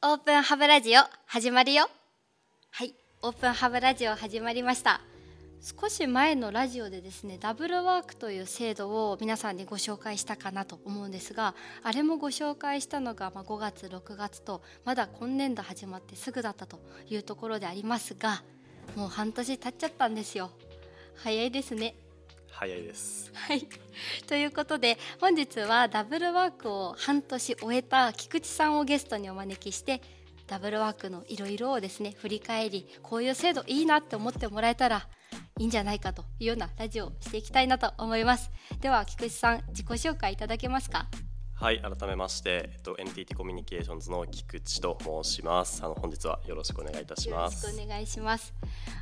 オープンハブラジオ始まるよ。はいオープンハブラジオ始まりました。少し前のラジオでですねダブルワークという制度を皆さんにご紹介したかなと思うんですがあれもご紹介したのが5月6月とまだ今年度始まってすぐだったというところでありますがもう半年経っちゃったんですよ。早いですね。早いです。はい。ということで本日はダブルワークを半年終えた菊池さんをゲストにお招きしてダブルワークのいろいろをですね振り返りこういう制度いいなって思ってもらえたらいいんじゃないかというようなラジオをしていきたいなと思います。では菊池さん自己紹介いただけますか？はい改めまして、えっと、NTT コミュニケーションズの菊池と申します。あの本日はよろしくお願いいたしよろしますくお願いします。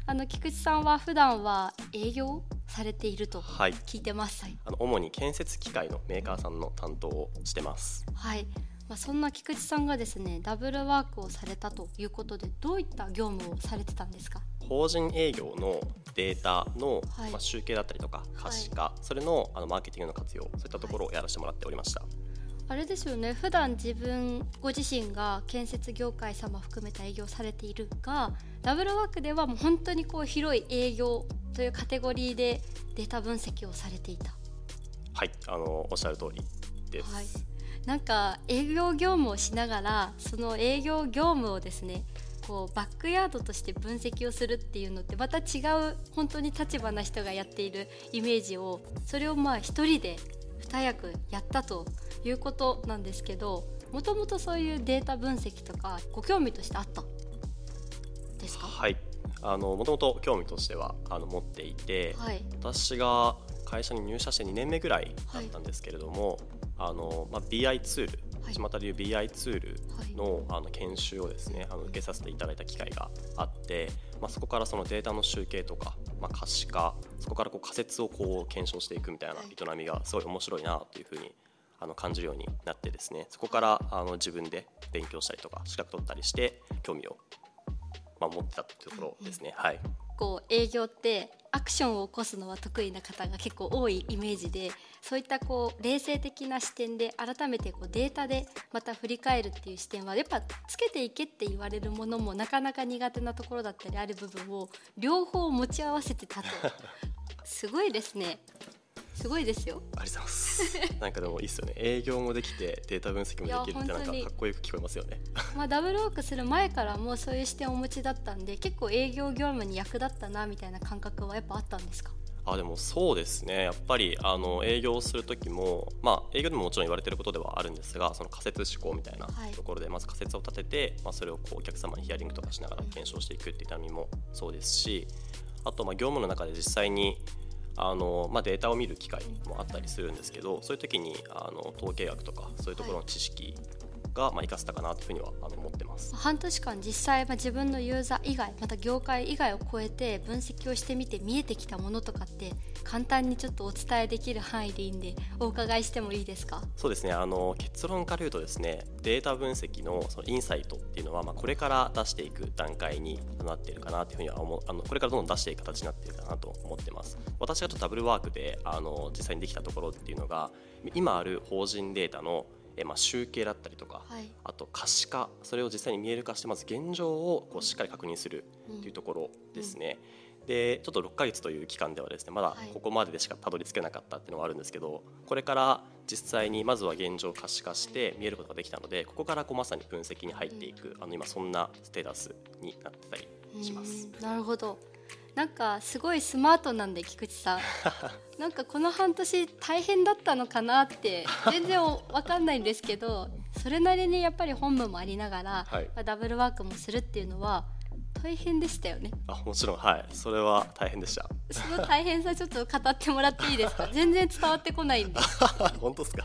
あの菊池さんは普段は営業されているとはい。聞いてます、はい。あの主に建設機械のメーカーさんの担当をしてます。はい、まあ、そんな菊池さんがですねダブルワークをされたということでどういった業務をされてたんですか？法人営業のデータの、はい。まあ、集計だったりとか可視化、それのあのマーケティングの活用そういったところをやらせてもらっておりました、あれですよね。普段自分ご自身が建設業界様含めた営業されているがダブルワークではもう本当にこう広い営業というカテゴリーでデータ分析をされていた。はい。あのおっしゃる通りです、はい。なんか営業業務をしながらその営業業務をですねこうバックヤードとして分析をするっていうのってまた違う本当に立場な人がやっているイメージをそれをまあ一人で二役やったということなんですけどもともとそういうデータ分析とかご興味としてあった？ですか？はい。あのもともと興味としてはあの持っていて、はい。私が会社に入社して2年目ぐらいだったんですけれども、あのまあ、BI ツール、はい。巷でいう BI ツールはい。のあの研修をですねあの受けさせていただいた機会があって、まあ、そこからそのデータの集計とか、まあ、可視化そこからこう仮説をこう検証していくみたいなはい。営みがすごい面白いなというふうにあの感じるようになってですねそこからあの自分で勉強したりとか資格取ったりして興味を、まあ、持ってたというところですね。はい。こう営業ってアクションを起こすのは得意な方が結構多いイメージでそういったこう冷静的な視点で改めてこうデータでまた振り返るっていう視点はやっぱつけていけって言われるものもなかなか苦手なところだったりある部分を両方持ち合わせてたと すごいですねすごいですよありがとうございます。なんかでもいいっすよね。営業もできてデータ分析もできるってなんかかっこよく聞こえますよね。まあダブルワークする前からもうそういう視点をお持ちだったんで結構営業業務に役立ったなみたいな感覚はやっぱあったんですか？あでもそうですね。やっぱりあの営業をする時もまあ営業でももちろん言われてることではあるんですが、その仮説思考みたいなはいところでまず仮説を立てて、まあそれをこうお客様にヒアリングとかしながら検証していくっていうためもそうですし、あとまあ業務の中で実際にあのまあ、データを見る機会もあったりするんですけどそういう時にあの統計学とかそういうところの知識が、まあ、生かせたかなというふうにはあの思ってます。半年間実際、まあ、自分のユーザー以外また業界以外を超えて分析をしてみて見えてきたものとかって簡単にちょっとお伝えできる範囲でいいんでお伺いしてもいいですか？そうですね。あの結論から言うとですねデータ分析のそのインサイトっていうのは、まあ、これから出していく段階になっているかなというふうには思うあのこれからどんどん出していく形になっているかなと思ってます。私がちょっとダブルワークであの実際にできたところっていうのが今ある法人データのえまあ集計だったりとかはい。あと可視化それを実際に見える化してまず現状をこうしっかり確認するっていうところですね、でちょっと6ヶ月という期間ではですねまだはい。ここまででしかたどり着けなかったっていうのはあるんですけどこれから実際にまずは現状を可視化して見えることができたのでここからこうまさに分析に入っていくあの今そんなステータスになってたりします。うんなるほどなんかすごいスマートなんで菊池さん。なんかこの半年大変だったのかなって全然わかんないんですけどそれなりにやっぱり本部もありながら、はい。まあダブルワークもするっていうのは大変でしたよね。あもちろんはい。それは大変でした。その大変さちょっと語ってもらっていいですか？全然伝わってこないんで、本当ですか？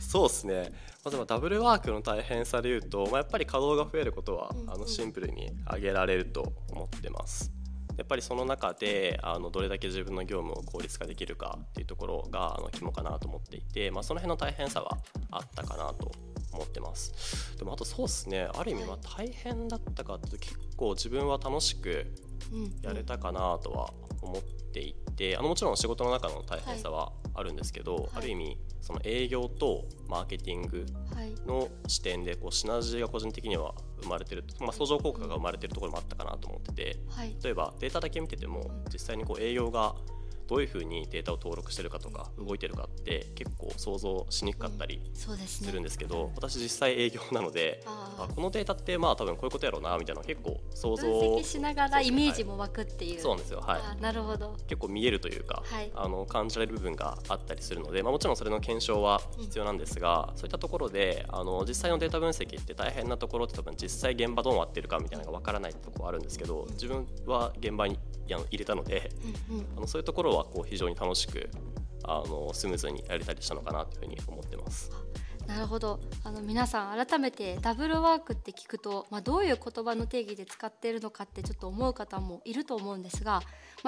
そうですね。まずはダブルワークの大変さでいうと、まあ、やっぱり稼働が増えることは、うんうん。あのシンプルに挙げられると思ってますやっぱりその中であのどれだけ自分の業務を効率化できるかっていうところがあの肝かなと思っていて、まあ、その辺の大変さはあったかなと思ってます。でもあとそうですね。ある意味まあ大変だったかっていうと結構自分は楽しくやれたかなとは思っていてあのもちろん仕事の中の大変さはあるんですけど、はい。ある意味その営業とマーケティングはい。の視点でこうシナジーが個人的には生まれてる、まあ、相乗効果が生まれてるところもあったかなと思っててはい。例えばデータだけ見てても実際にこう営業がどういうふうにデータを登録してるかとか動いてるかって結構想像しにくかったりするんですけど私実際営業なのでああこのデータってまあ多分こういうことやろうなみたいなの結構想ー像分析しながらイメージも湧くっていう。そうなんですよ。はい。なるほど。結構見えるというか、はい。あの感じられる部分があったりするので、まあ、もちろんそれの検証は必要なんですが、そういったところであの実際のデータ分析って大変なところって多分実際現場どうなってるかみたいなのがわからないところあるんですけど自分は現場に入れたのでうんうん。あのそういうところはこう非常に楽しくあのスムーズにやれたりしたのかなというふうに思ってます。なるほど。あの皆さん改めてダブルワークって聞くと、まあ、どういう言葉の定義で使っているのかってちょっと思う方もいると思うんですが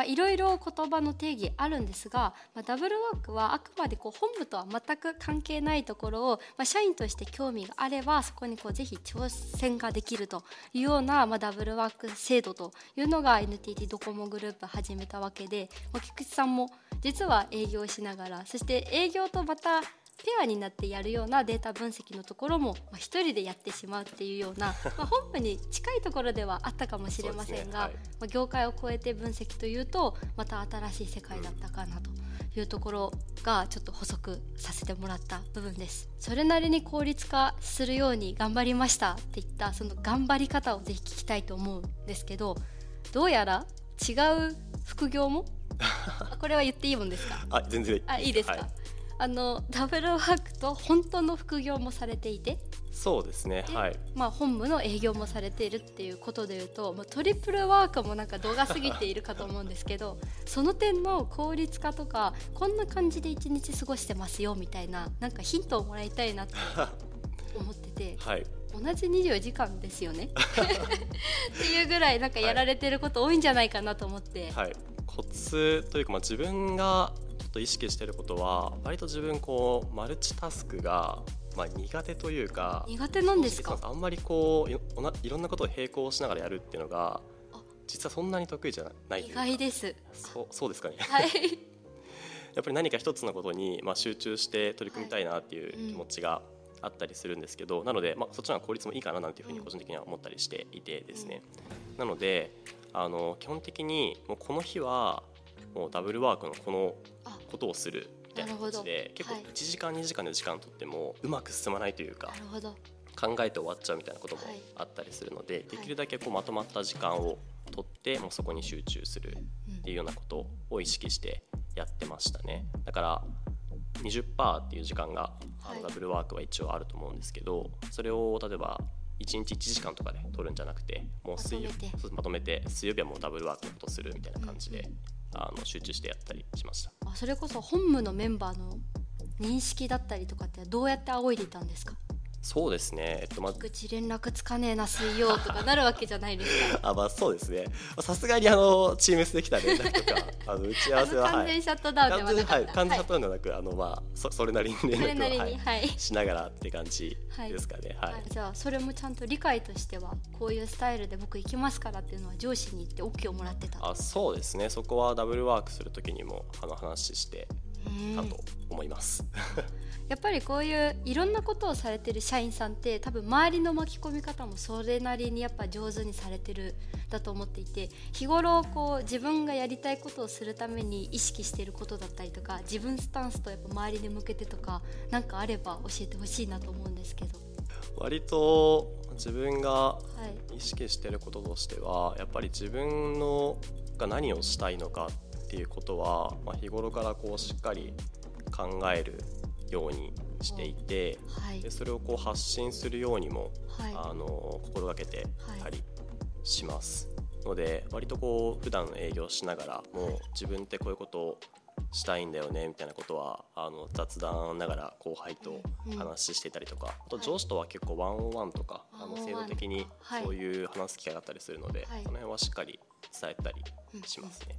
いろいろ言葉の定義あるんですが、まあ、ダブルワークはあくまでこう本部とは全く関係ないところを、まあ、社員として興味があればそこにこうぜひ挑戦ができるというような、まあ、ダブルワーク制度というのが NTT ドコモグループ始めたわけで、まあ、菊池さんも実は営業しながらそして営業とまたペアになってやるようなデータ分析のところもまあ一人でやってしまうっていうような、まあ、本部に近いところではあったかもしれませんが、そうですねまあ、業界を超えて分析というとまた新しい世界だったかなというところがちょっと補足させてもらった部分です。それなりに効率化するように頑張りましたっていったその頑張り方をぜひ聞きたいと思うんですけどどうやら違う副業も？あこれは言っていいもんですか？あ全然あいいですか、はいあのダブルワークと本当の副業もされていて。そうですねではい。まあ、本部の営業もされているっていうことでいうと、まあ、トリプルワークもなんか度が過ぎているかと思うんですけど その点の効率化とかこんな感じで一日過ごしてますよみたいななんかヒントをもらいたいなって 思っててはい。同じ24時間ですよね。っていうぐらいなんかやられてること多いんじゃないかなと思って、はい、コツというか、まあ、自分がと意識していることは割と自分こうマルチタスクが、まあ、苦手というか苦手なんですか？あんまりこういろんなことを並行しながらやるっていうのがあ。実はそんなに得意じゃない意外です。そうそうですかね。はい。やっぱり何か一つのことに、まあ、集中して取り組みたいなっていう気持ちがあったりするんですけど、なので、まあ、そっちの方が効率もいいかななんていうふうに個人的には思ったりしていてですね、なのであの基本的にもうこの日はもうダブルワークのこのあことをするみたいな形で結構はい。1時間2時間で時間とってもうまく進まないというか考えて終わっちゃうみたいなこともはいあったりするので、できるだけこうまとまった時間を取ってもうそこに集中するっていうようなことを意識してやってましたね。だから20%っていう時間があはいのダブルワークは一応あると思うんですけどそれを例えば1日1時間とかで取るんじゃなくてもう水曜まとめて。水曜日はもうダブルワークのことするみたいな感じで、あの集中してやったりしました。あそれこそ本部のメンバーの認識だったりとかってどうやって仰いでいたんですか？そうですね。えっとま口連絡つかねえな水曜とかなるわけじゃないですか。あまあそうですね。さすがにあのチームスできた連絡とかあの 打ち合わせは完全シャットダウンではなかはい、った完全シャットダウンではなく、あのまあそそれなりに連絡を、はいはい、しながらって感じですかね。はい。あじゃあそれもちゃんと理解としてはこういうスタイルで僕行きますからっていうのは上司に言って OK をもらってた。あ、そうですね。そこはダブルワークするときにもあの話してうんたと思います。やっぱりこういういろんなことをされてる社員さんって多分周りの巻き込み方もそれなりにやっぱ上手にされてるだと思っていて日頃こう自分がやりたいことをするために意識していることだったりとか自分スタンスとやっぱ周りに向けてとか何かあれば教えてほしいなと思うんですけど。割と自分がはい意識してることとしては、やっぱり自分のが何をしたいのかっていうことは、まあ、日頃からこうしっかり考えるようにしていて、はい。でそれをこう発信するようにもはい。あの心がけてたりします、ので割とこう普段営業しながらもう自分ってこういうことをしたいんだよねみたいなことはあの雑談ながら後輩と話していたりとか、あとはい。上司とは結構ワンオンワンとか、あの制度的にはいそういう話す機会があったりするので、はい。その辺はしっかり伝えたりしますね。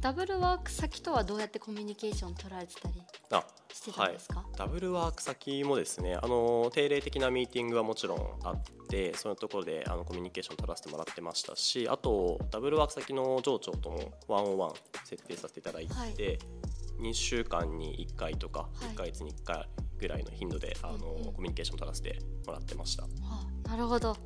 ダブルワーク先とはどうやってコミュニケーション取られてたりあしてたんですか、ダブルワーク先もですねあの定例的なミーティングはもちろんあってそういうところであのコミュニケーション取らせてもらってましたしあとダブルワーク先の上長ともワンオンワン設定させていただいて、はい2週間に1回とかはい。1ヶ月に1回ぐらいの頻度であの、うんうん。コミュニケーション取らせてもらってました。はあなるほど。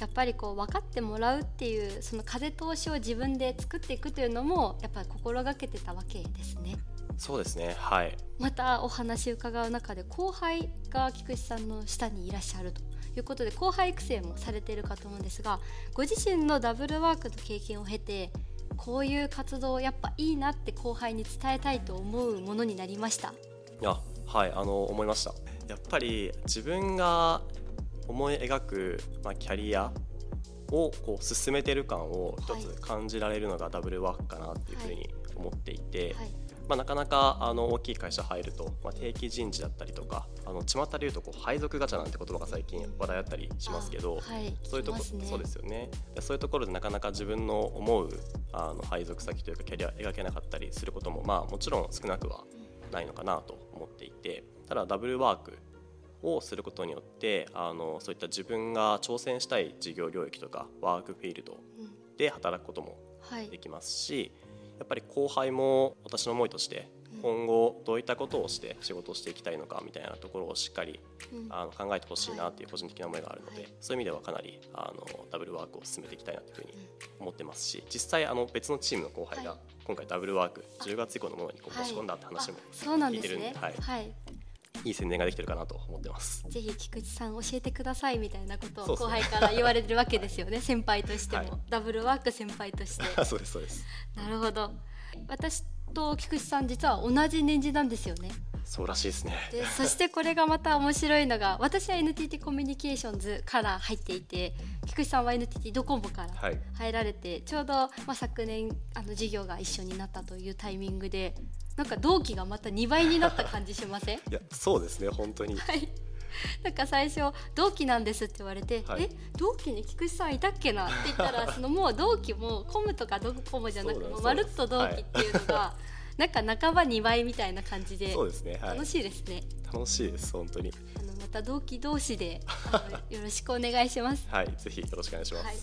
やっぱりこう分かってもらうっていうその風通しを自分で作っていくというのもやっぱり心がけてたわけですね。そうですねはい。またお話伺う中で後輩が菊池さんの下にいらっしゃるということで後輩育成もされているかと思うんですがご自身のダブルワークの経験を経てこういう活動やっぱいいなって後輩に伝えたいと思うものになりました。いやはいあの思いました。やっぱり自分が思い描く、まあ、キャリアをこう進めてる感を一はい。つ感じられるのがダブルワークかなっていうふうに思っていて、はいまあ、なかなかあの大きい会社入ると、まあ、定期人事だったりとかあの巷でいうとこう配属ガチャなんて言葉が最近話題あったりしますけど、あはいそういうとこそうですよね。でそういうところでなかなか自分の思うあの配属先というかキャリア描けなかったりすることもまあもちろん少なくはないのかなと思っていてただダブルワークをすることによってあのそういった自分が挑戦したい事業領域とかワークフィールドうん。で働くこともはい。できますしやっぱり後輩も私の思いとしてうん。今後どういったことをして仕事をしていきたいのかみたいなところをしっかりうん。あの考えてほしいなっていう個人的な思いがあるので、はい。そういう意味ではかなりあのダブルワークを進めていきたいなというふうに思ってますし実際あの別のチームの後輩がはい。今回ダブルワーク10月以降のものにこう申し込んだって話も聞いてるんでいいい宣伝ができてるかなと思ってます。ぜひ菊池さん教えてくださいみたいなことを後輩から言われてるわけですよね。先輩としても、はい。ダブルワーク先輩として。そうですそうです。なるほど。私と菊池さん実は同じ年次なんですよねそうらしいですね。でそしてこれがまた面白いのが私は NTT コミュニケーションズから入っていて菊池さんは NTT ドコモからはい。入られてちょうど、まあ、昨年あの事業が一緒になったというタイミングでなんか同期がまた2倍になった感じしません？いやそうですね本当に。はい。なんか最初同期なんですって言われて、はい。え？同期に菊池さんいたっけな？って言ったらそのもう同期もコムとかドコモじゃなくもうまるっと同期っていうのが、なんか半ば2倍みたいな感じでそうですねはい楽しいですね。楽しいです本当にあのまた同期同士で よろしくお願いします。はいぜひよろしくお願いします。はい、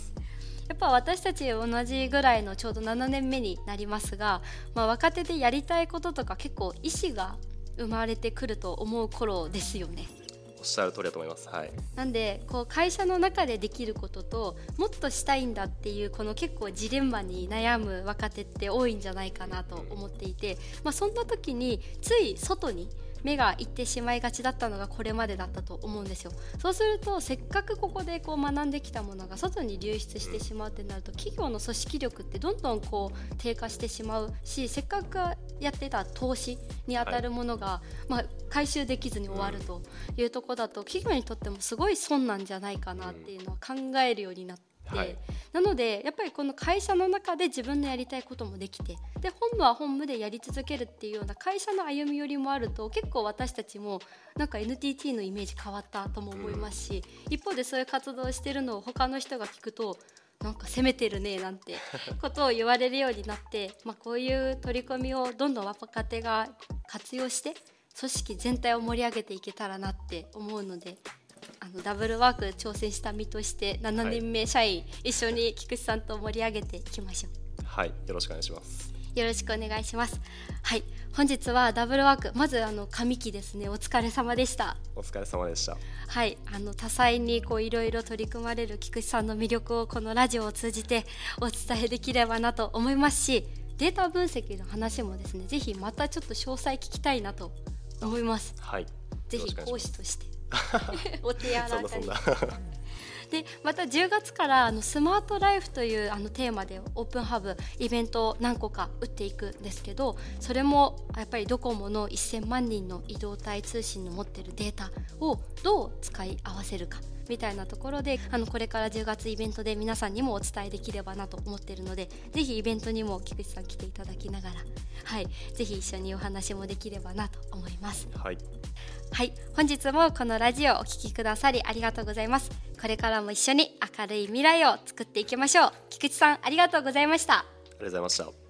やっぱ私たち同じぐらいのちょうど7年目になりますが、まあ、若手でやりたいこととか結構意思が生まれてくると思う頃ですよね。っしゃる通りだと思います。はいなんでこう会社の中でできることともっとしたいんだっていうこの結構ジレンマに悩む若手って多いんじゃないかなと思っていて、まあ、そんな時につい外に目がいってしまいがちだったのがこれまでだったと思うんですよそうするとせっかくここでこう学んできたものが外に流出してしまうってなると企業の組織力ってどんどんこう低下してしまうしせっかくやってた投資に当たるものが、まあ、回収できずに終わるというところだと企業にとってもすごい損なんじゃないかなっていうのは考えるようになって。はい。なのでやっぱりこの会社の中で自分のやりたいこともできてで本務は本務でやり続けるっていうような会社の歩み寄りもあると結構私たちもなんか NTT のイメージ変わったとも思いますし、一方でそういう活動をしてるのを他の人が聞くとなんか攻めてるねなんて ことを言われるようになって、まあ、こういう取り組みをどんどん若手が活用して組織全体を盛り上げていけたらなって思うのであのダブルワーク挑戦した身として7年目社員、一緒に菊池さんと盛り上げていきましょはいよろしくお願いします。うよろしくお願いします。はい本日はダブルワーク。まずあの上期ですね。お疲れ様でした。お疲れ様でした。はい、あの多彩にこういろいろ取り組まれる菊池さんの魅力をこのラジオを通じてお伝えできればなと思いますしデータ分析の話もですねぜひまたちょっと詳細聞きたいなと思いますはい。ぜひ講師として お手柔らかに。でまた10月からあのスマートライフというあのテーマでオープンハブイベントを何個か打っていくんですけどそれもやっぱりドコモの1000万人の移動体通信の持ってるデータをどう使い合わせるかみたいなところであのこれから10月イベントで皆さんにもお伝えできればなと思っているのでぜひイベントにも菊池さん来ていただきながら、はい、ぜひ一緒にお話もできればなと思います。はい。はい、本日もこのラジオをお聞きくださりありがとうございます。これからも一緒に明るい未来を作っていきましょう。菊池さん、ありがとうございました。ありがとうございました。